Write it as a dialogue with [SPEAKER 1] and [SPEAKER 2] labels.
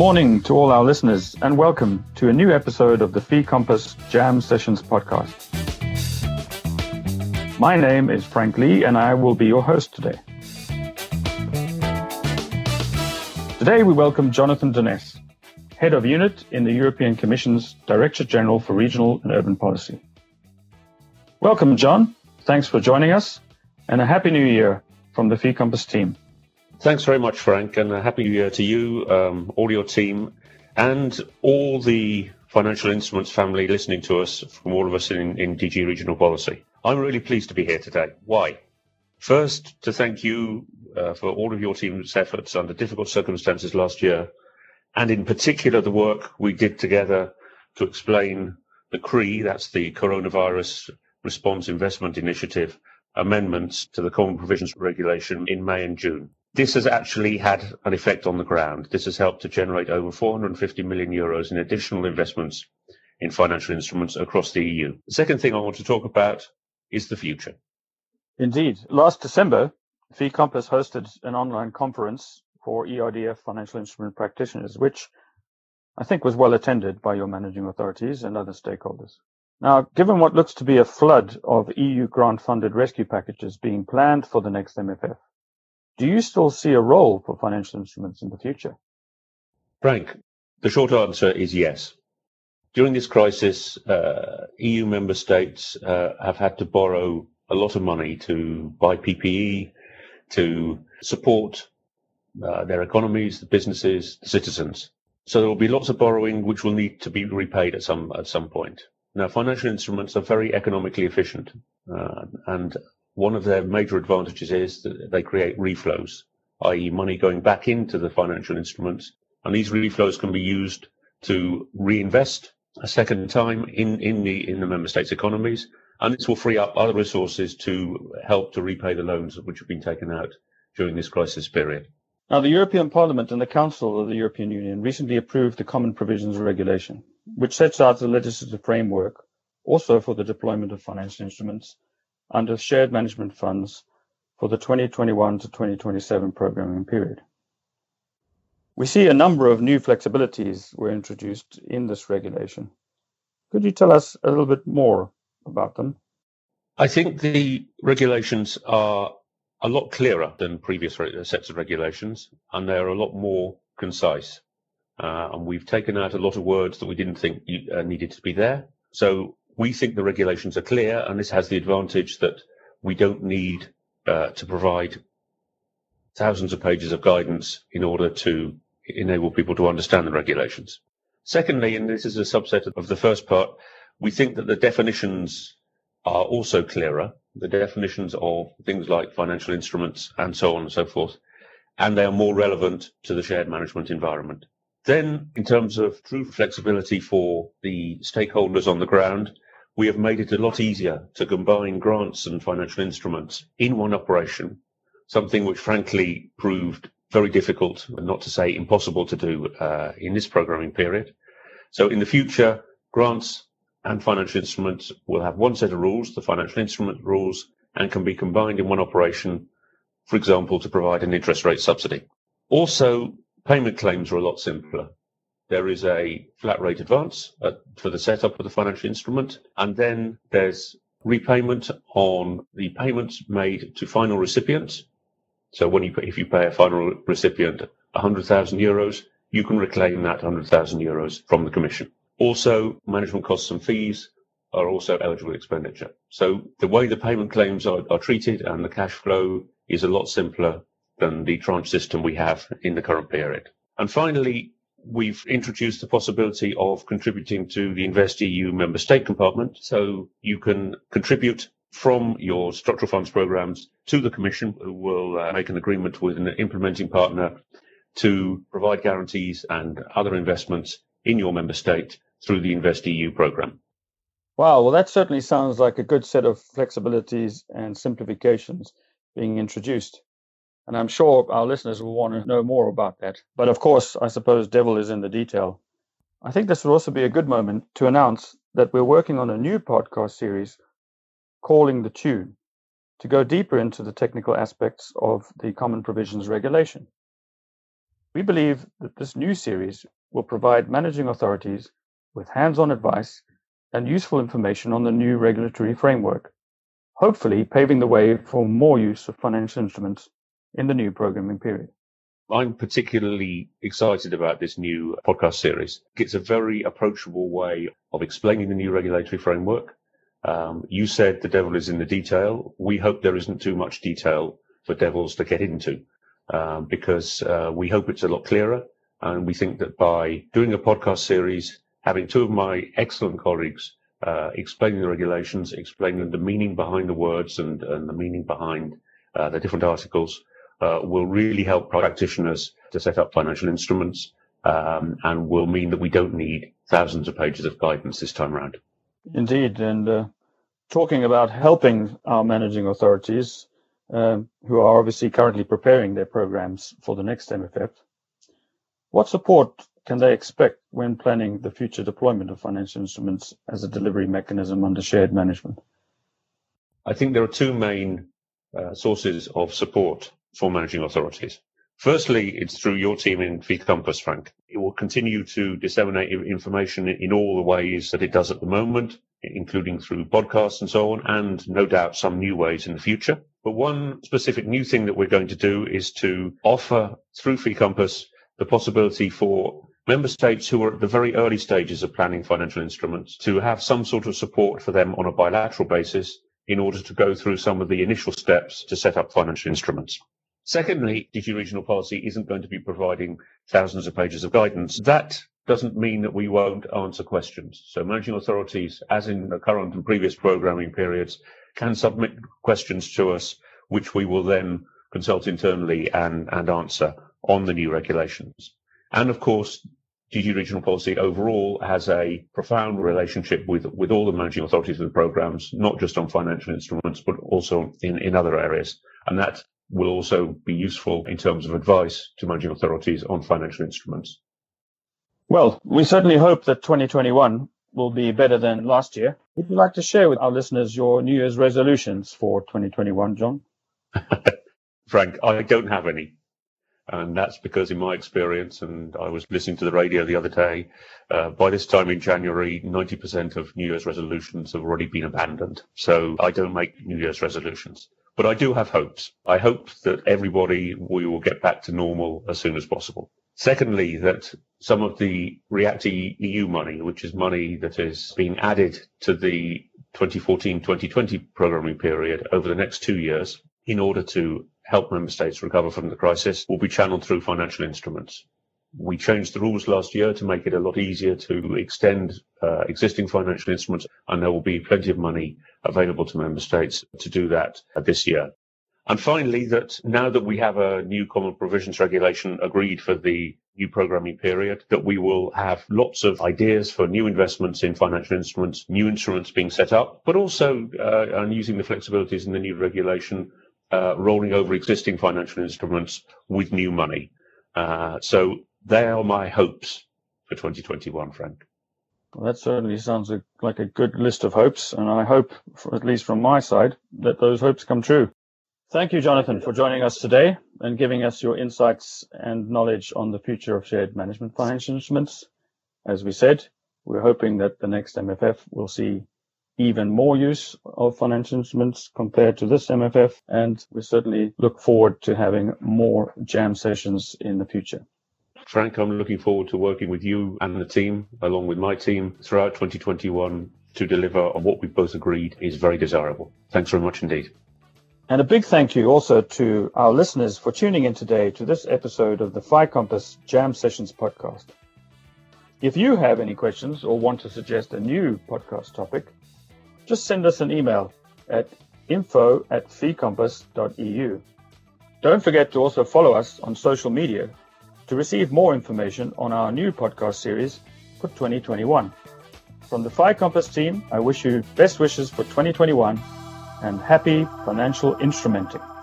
[SPEAKER 1] morning to all our listeners, and welcome to a new episode of the fi-compass Jam Sessions podcast. My name is Frank Lee, and I will be your host today. Today, we welcome Jonathan Denness, Head of Unit in the European Commission's Director General for Regional and Urban Policy. Welcome, John. Thanks for joining us, and a Happy New Year from the fi-compass team.
[SPEAKER 2] Thanks very much, Frank, and a happy new year to you, um, all your team, and all the financial instruments family listening to us from all of us in, in DG Regional Policy. I'm really pleased to be here today. Why? First, to thank you uh, for all of your team's efforts under difficult circumstances last year, and in particular the work we did together to explain the CRE, that's the Coronavirus Response Investment Initiative, amendments to the Common Provisions Regulation in May and June. This has actually had an effect on the ground. This has helped to generate over 450 million euros in additional investments in financial instruments across the EU. The second thing I want to talk about is the future.
[SPEAKER 1] Indeed. Last December, fi-compass hosted an online conference for ERDF financial instrument practitioners, which I think was well attended by your managing authorities and other stakeholders. Now, given what looks to be a flood of EU grant funded rescue packages being planned for the next MFF, do you still see a role for financial instruments in the future?
[SPEAKER 2] Frank, the short answer is yes. During this crisis, uh, EU member states uh, have had to borrow a lot of money to buy PPE, to support uh, their economies, the businesses, the citizens. So there will be lots of borrowing which will need to be repaid at some at some point. Now, financial instruments are very economically efficient, uh, and one of their major advantages is that they create reflows, i.e. money going back into the financial instruments. And these reflows can be used to reinvest a second time in, in the in the member states' economies, and this will free up other resources to help to repay the loans which have been taken out during this crisis period.
[SPEAKER 1] Now, the European Parliament and the Council of the European Union recently approved the Common Provisions Regulation, which sets out the legislative framework also for the deployment of financial instruments under shared management funds for the 2021 to 2027 programming period. We see a number of new flexibilities were introduced in this regulation. Could you tell us a little bit more about them?
[SPEAKER 2] I think the regulations are a lot clearer than previous sets of regulations, and they are a lot more concise. Uh, and we've taken out a lot of words that we didn't think uh, needed to be there. So we think the regulations are clear, and this has the advantage that we don't need uh, to provide thousands of pages of guidance in order to enable people to understand the regulations. Secondly, and this is a subset of the first part, we think that the definitions are also clearer, the definitions of things like financial instruments and so on and so forth, and they are more relevant to the shared management environment. Then, in terms of true flexibility for the stakeholders on the ground, we have made it a lot easier to combine grants and financial instruments in one operation, something which frankly proved very difficult, not to say impossible to do uh, in this programming period. So in the future, grants and financial instruments will have one set of rules, the financial instrument rules, and can be combined in one operation, for example, to provide an interest rate subsidy. Also, payment claims are a lot simpler. There is a flat rate advance uh, for the setup of the financial instrument, and then there's repayment on the payments made to final recipients. So when you if you pay a final recipient 100,000 euros, you can reclaim that 100,000 euros from the commission. Also, management costs and fees are also eligible expenditure. So the way the payment claims are, are treated and the cash flow is a lot simpler than the tranche system we have in the current period. And finally, We've introduced the possibility of contributing to the InvestEU member state compartment. So you can contribute from your structural funds programs to the Commission, who will uh, make an agreement with an implementing partner to provide guarantees and other investments in your member state through the InvestEU program.
[SPEAKER 1] Wow, well, that certainly sounds like a good set of flexibilities and simplifications being introduced. And I'm sure our listeners will want to know more about that. But of course, I suppose devil is in the detail. I think this would also be a good moment to announce that we're working on a new podcast series calling The Tune to go deeper into the technical aspects of the Common Provisions Regulation. We believe that this new series will provide managing authorities with hands-on advice and useful information on the new regulatory framework, hopefully paving the way for more use of financial instruments in the new programming period.
[SPEAKER 2] I'm particularly excited about this new podcast series. It's a very approachable way of explaining the new regulatory framework. Um, you said the devil is in the detail. We hope there isn't too much detail for devils to get into um, because uh, we hope it's a lot clearer. And we think that by doing a podcast series, having two of my excellent colleagues uh, explaining the regulations, explaining the meaning behind the words and, and the meaning behind uh, the different articles, uh, will really help practitioners to set up financial instruments um, and will mean that we don't need thousands of pages of guidance this time around.
[SPEAKER 1] Indeed. And uh, talking about helping our managing authorities, um, who are obviously currently preparing their programs for the next MFF, what support can they expect when planning the future deployment of financial instruments as a delivery mechanism under shared management?
[SPEAKER 2] I think there are two main uh, sources of support for managing authorities. Firstly, it's through your team in fi-compass, Frank. It will continue to disseminate information in all the ways that it does at the moment, including through podcasts and so on, and no doubt some new ways in the future. But one specific new thing that we're going to do is to offer through fi-compass the possibility for member states who are at the very early stages of planning financial instruments to have some sort of support for them on a bilateral basis in order to go through some of the initial steps to set up financial instruments. Secondly, DG Regional Policy isn't going to be providing thousands of pages of guidance. That doesn't mean that we won't answer questions. So managing authorities, as in the current and previous programming periods, can submit questions to us, which we will then consult internally and, and answer on the new regulations. And of course, DG Regional Policy overall has a profound relationship with, with all the managing authorities of the programs, not just on financial instruments, but also in, in other areas. And that will also be useful in terms of advice to managing authorities on financial instruments.
[SPEAKER 1] Well, we certainly hope that 2021 will be better than last year. Would you like to share with our listeners your New Year's resolutions for 2021, John?
[SPEAKER 2] Frank, I don't have any. And that's because, in my experience, and I was listening to the radio the other day, uh, by this time in January, 90% of New Year's resolutions have already been abandoned. So I don't make New Year's resolutions. But I do have hopes. I hope that everybody, we will get back to normal as soon as possible. Secondly, that some of the REACT EU money, which is money that is being added to the 2014-2020 programming period over the next two years in order to help member states recover from the crisis, will be channeled through financial instruments. We changed the rules last year to make it a lot easier to extend uh, existing financial instruments, and there will be plenty of money available to member states to do that uh, this year. And finally, that now that we have a new common provisions regulation agreed for the new programming period, that we will have lots of ideas for new investments in financial instruments, new instruments being set up, but also uh, and using the flexibilities in the new regulation, uh, rolling over existing financial instruments with new money. Uh, so they are my hopes for 2021, Frank.
[SPEAKER 1] Well, that certainly sounds like a good list of hopes, and I hope, for, at least from my side, that those hopes come true. Thank you, Jonathan, for joining us today and giving us your insights and knowledge on the future of shared management financial instruments. As we said, we're hoping that the next MFF will see even more use of financial instruments compared to this MFF, and we certainly look forward to having more jam sessions in the future.
[SPEAKER 2] Frank, I'm looking forward to working with you and the team, along with my team, throughout 2021 to deliver on what we both agreed is very desirable. Thanks very much indeed.
[SPEAKER 1] And a big thank you also to our listeners for tuning in today to this episode of the Fi Compass Jam Sessions podcast. If you have any questions or want to suggest a new podcast topic, just send us an email at info at fi-compass.eu. Don't forget to also follow us on social media to receive more information on our new podcast series for 2021. From the Fi Compass team, I wish you best wishes for 2021 and happy financial instrumenting.